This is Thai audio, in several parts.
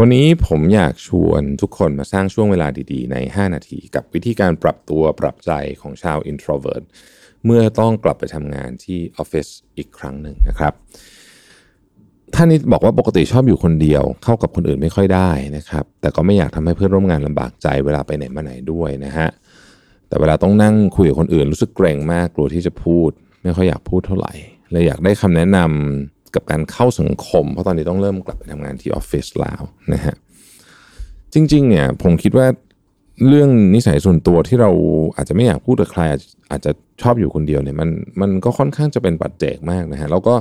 วันนี้ผมอยากชวนทุกคนมาสร้างช่วงเวลาดีๆ ใน 5 นาที กับวิธีการปรับตัวปรับใจของชาว introvert เมื่อต้องกลับไปทำงานที่ออฟฟิศอีกครั้งหนึ่งนะครับท่านนี้บอกว่าปกติชอบอยู่คนเดียว เข้ากับคนอื่นไม่ค่อยได้นะครับ แต่ก็ไม่อยากทำให้เพื่อนร่วมงานลำบากใจเวลาไปไหนมาไหนด้วยนะฮะแต่เวลาต้องนั่งคุยกับคนอื่นรู้สึกเกรงมากกลัวที่จะพูด ไม่ค่อยอยากพูดเท่าไหร่เลยอยากได้คำแนะนำ กับการเข้าสังคม เพราะตอนนี้ต้องเริ่มกลับไปทำงานที่ออฟฟิศแล้วนะฮะจริงๆเนี่ยผมคิดว่าเรื่องนิสัยส่วนตัวที่เราอาจจะไม่อยากพูดกับใครอาจอาจจะชอบอยู่คนเดียวเนี่ยมันมันก็ค่อนข้างจะเป็นปัจเจกมากนะฮะแล้วก็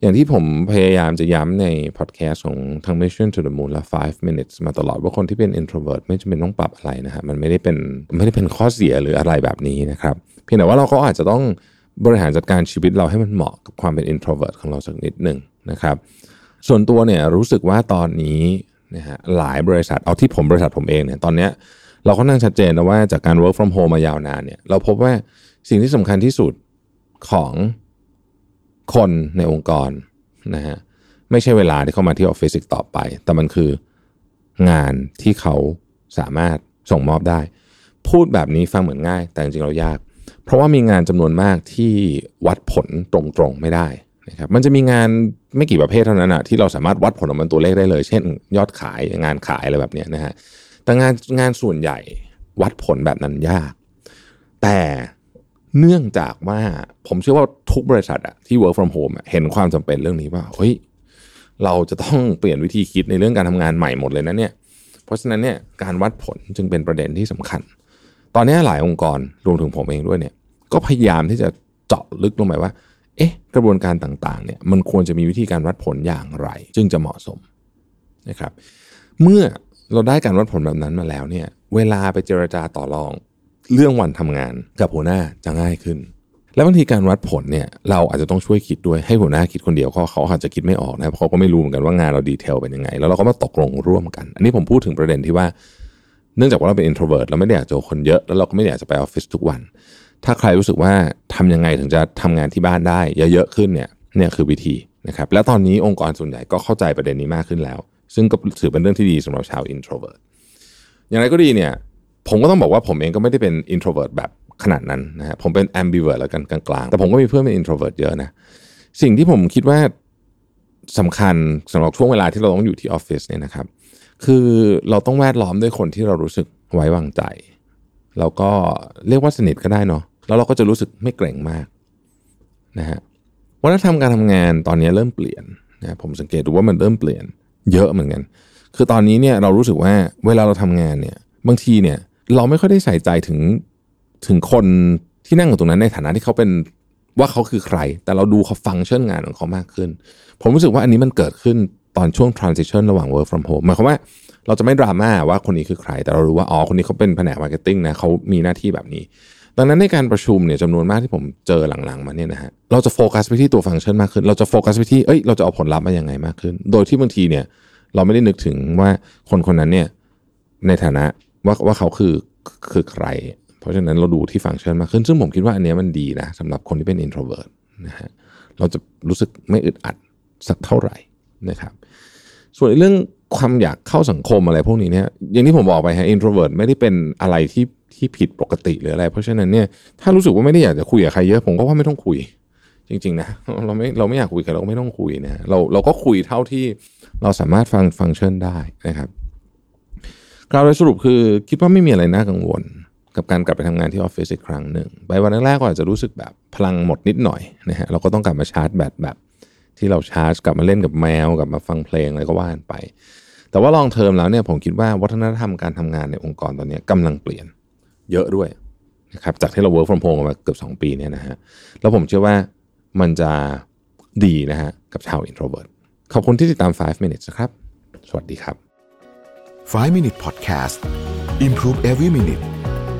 อย่างที่ผมพยายามจะย้ำในพอดแคสต์ของทาง Mission to the Moon และ 5 minutes มาตลอดว่าคนที่เป็น introvert ไม่จำเป็นต้องปรับอะไรนะฮะมันไม่ได้เป็นไม่ได้เป็นข้อเสียหรืออะไรแบบนี้นะครับ เพียงแต่ว่าเราก็อาจจะต้อง บริหารจัดการชีวิตเราให้มันเหมาะกับความเป็น introvert ของเราสักนิดหนึ่งนะครับ ส่วนตัวเนี่ยรู้สึกว่าตอนนี้นะฮะหลายบริษัทเอาที่ผมบริษัทผมเองเนี่ยตอนเนี้ยเราก็นั่งชัดเจนนะว่าจากการ work from home มายาวนานเนี่ยเราพบว่าสิ่งที่สำคัญที่สุดของคนในองค์กรนะฮะไม่ใช่เวลาที่เข้ามาที่ออฟฟิศอีกต่อไป แต่มันคืองานที่เขาสามารถส่งมอบได้ พูดแบบนี้ฟังเหมือนง่าย แต่จริงๆเรายาก เพราะว่ามีงานจำนวนมากที่วัดผลตรงๆไม่ได้นะครับมันจะมีงานไม่กี่ประเภทเท่านั้นอะที่เราสามารถวัดผลออกมาตัวเลขได้เลย เช่น ยอดขายงานขายอะไรแบบนี้นะฮะแต่งานงานส่วนใหญ่วัดผลแบบนั้นยาก แต่เนื่องจากว่าผมเชื่อว่าทุกบริษัทอะที่ work from home เห็นความจำเป็นเรื่องนี้ว่าเฮ้ยเราจะต้องเปลี่ยนวิธีคิดในเรื่องการทำงานใหม่หมดเลยนะเนี่ยเพราะฉะนั้นเนี่ยการวัดผลจึงเป็นประเด็นที่สำคัญ ตอนนี้หลายองค์กรรวมถึงผมเองด้วยเนี่ย ก็พยายามที่จะเจาะลึกลงไปว่า เอ๊ะ กระบวนการต่างๆ เนี่ย มันควรจะมีวิธีการวัดผลอย่างไร จึงจะเหมาะสมนะครับ เมื่อเราได้การวัดผลแบบนั้นมาแล้วเนี่ย เวลาไปเจรจาต่อรองเรื่องวันทำงานกับหัวหน้าจะง่ายขึ้น แล้วบางทีการวัดผลเนี่ยเราอาจจะต้องช่วยคิดด้วยให้หัวหน้าคิดคนเดียวเขาเขาอาจจะคิดไม่ออกนะเพราะเขาก็ไม่รู้เหมือนกันว่างานเราดีเทลเป็นยังไง แล้วเราก็มาตกลงร่วมกัน อันนี้ผมพูดถึงประเด็นที่ว่า เนื่องจากว่าเราเป็น introvert เราไม่ได้อยากเจอคนเยอะ แล้วเราก็ไม่ได้อยากจะไปออฟฟิศทุกวัน ถ้าใครรู้สึกว่าทำยังไงถึงจะทำงานที่บ้านได้เยอะๆขึ้นเนี่ยเนี่ยคือวิธีนะครับและตอนนี้องค์กรส่วนใหญ่ก็เข้าใจประเด็นนี้มากขึ้นแล้ว ซึ่งก็ถือเป็นเรื่องที่ดีสำหรับชาว introvert อย่างไรก็ดีเนี่ยผมก็ต้องบอกว่าผมเองก็ไม่ได้เป็น introvert แบบขนาดนั้นนะฮะผมเป็น ambivert แล้วกันกลางๆ แต่ผมก็มีเพื่อนเป็น introvert เยอะนะสิ่งที่ผมคิดว่า สำคัญสำหรับช่วงเวลาที่เราต้องอยู่ที่ออฟฟิศเนี่ยนะครับ คือเราต้องแวดล้อมด้วยคนที่เรารู้สึกไว้วางใจ แล้วก็เรียกว่าสนิทก็ได้เนาะแล้วเราก็จะรู้สึกไม่เกรงมากนะฮะวัฒนธรรมการทำงานตอนนี้เริ่มเปลี่ยนนะผมสังเกตดูว่ามันเริ่มเปลี่ยนเยอะเหมือนกัน คือตอนนี้เนี่ยเรารู้สึกว่าเวลาเราทำงานเนี่ยบางทีเนี่ยเราไม่ค่อยได้ใส่ใจถึงถึงคนที่นั่งอยู่ตรงนั้นในฐานะที่เขาเป็น ว่าเขาคือใคร แต่เราดูเขาฟังก์ชันงานของเขามากขึ้น ผมรู้สึกว่าอันนี้มันเกิดขึ้นตอนช่วง transition ระหว่าง work from home หมายความว่าเราจะไม่ดราม่าว่าคนนี้คือใคร แต่เรารู้ว่าอ๋อคนนี้เขาเป็นแผนก marketing นะเขามีหน้าที่แบบนี้ ดังนั้นในการประชุมเนี่ยจำนวนมากที่ผมเจอหลังๆมาเนี่ยนะฮะเราจะโฟกัสไปที่ตัวฟังก์ชันมากขึ้น เราจะโฟกัสไปที่เอ้ยเราจะเอาผลลัพธ์มายังไงมากขึ้น โดยที่บางทีเนี่ยเราไม่ได้นึกถึงว่าคนคนนั้นเนี่ยในฐานะว่าว่าเขาคือคือใคร ราะฉะนั้นเราดูที่ฟังก์ชันมากขึ้น ซึ่งผมคิดว่าอันนี้มันดีนะสำหรับคนที่เป็น introvert นะฮะเราจะรู้สึกไม่อึดอัดสักเท่าไหร่นะครับ ส่วนเรื่องความอยากเข้าสังคมอะไรพวกนี้เนี่ยอย่างที่ผมบอกไปฮะ introvert ไม่ได้เป็นอะไรที่ที่ผิดปกติหรืออะไร เพราะฉะนั้นเนี่ยถ้ารู้สึกว่าไม่ได้อยากจะคุยกับใครเยอะผมก็ว่าไม่ต้องคุย จริง ๆ นะเราไม่เราไม่อยากคุยกับเราก็ไม่ต้องคุยนะเราเราก็คุยเท่าที่เราสามารถฟังฟังก์ชันได้นะครับกล่าวโดยสรุปคือคิดว่าไม่มีอะไรน่ากังวล กับการกลับไปทำงานที่ออฟฟิศอีกครั้งหนึ่งไปวันแรกๆก็อาจจะรู้สึกแบบพลังหมดนิดหน่อยนะฮะเราก็ต้องกลับมาชาร์จแบตแบบ ที่เราชาร์จกลับมาเล่นกับแมวกลับมาฟังเพลงอะไรก็ว่านไป แต่ว่าลองเทอมแล้วเนี่ยผมคิดว่าวัฒนธรรมการทำงานในองค์กรตอนนี้กำลังเปลี่ยนเยอะด้วยนะครับจากที่เรา work from home มาเกือบ 2 ปีเนี่ยนะฮะแล้วผมเชื่อว่ามันจะดีนะฮะกับชาว introvert ขอบคุณที่ติดตาม 5 minutes นะครับ สวัสดีครับ 5 Minute Podcast Improve Every Minute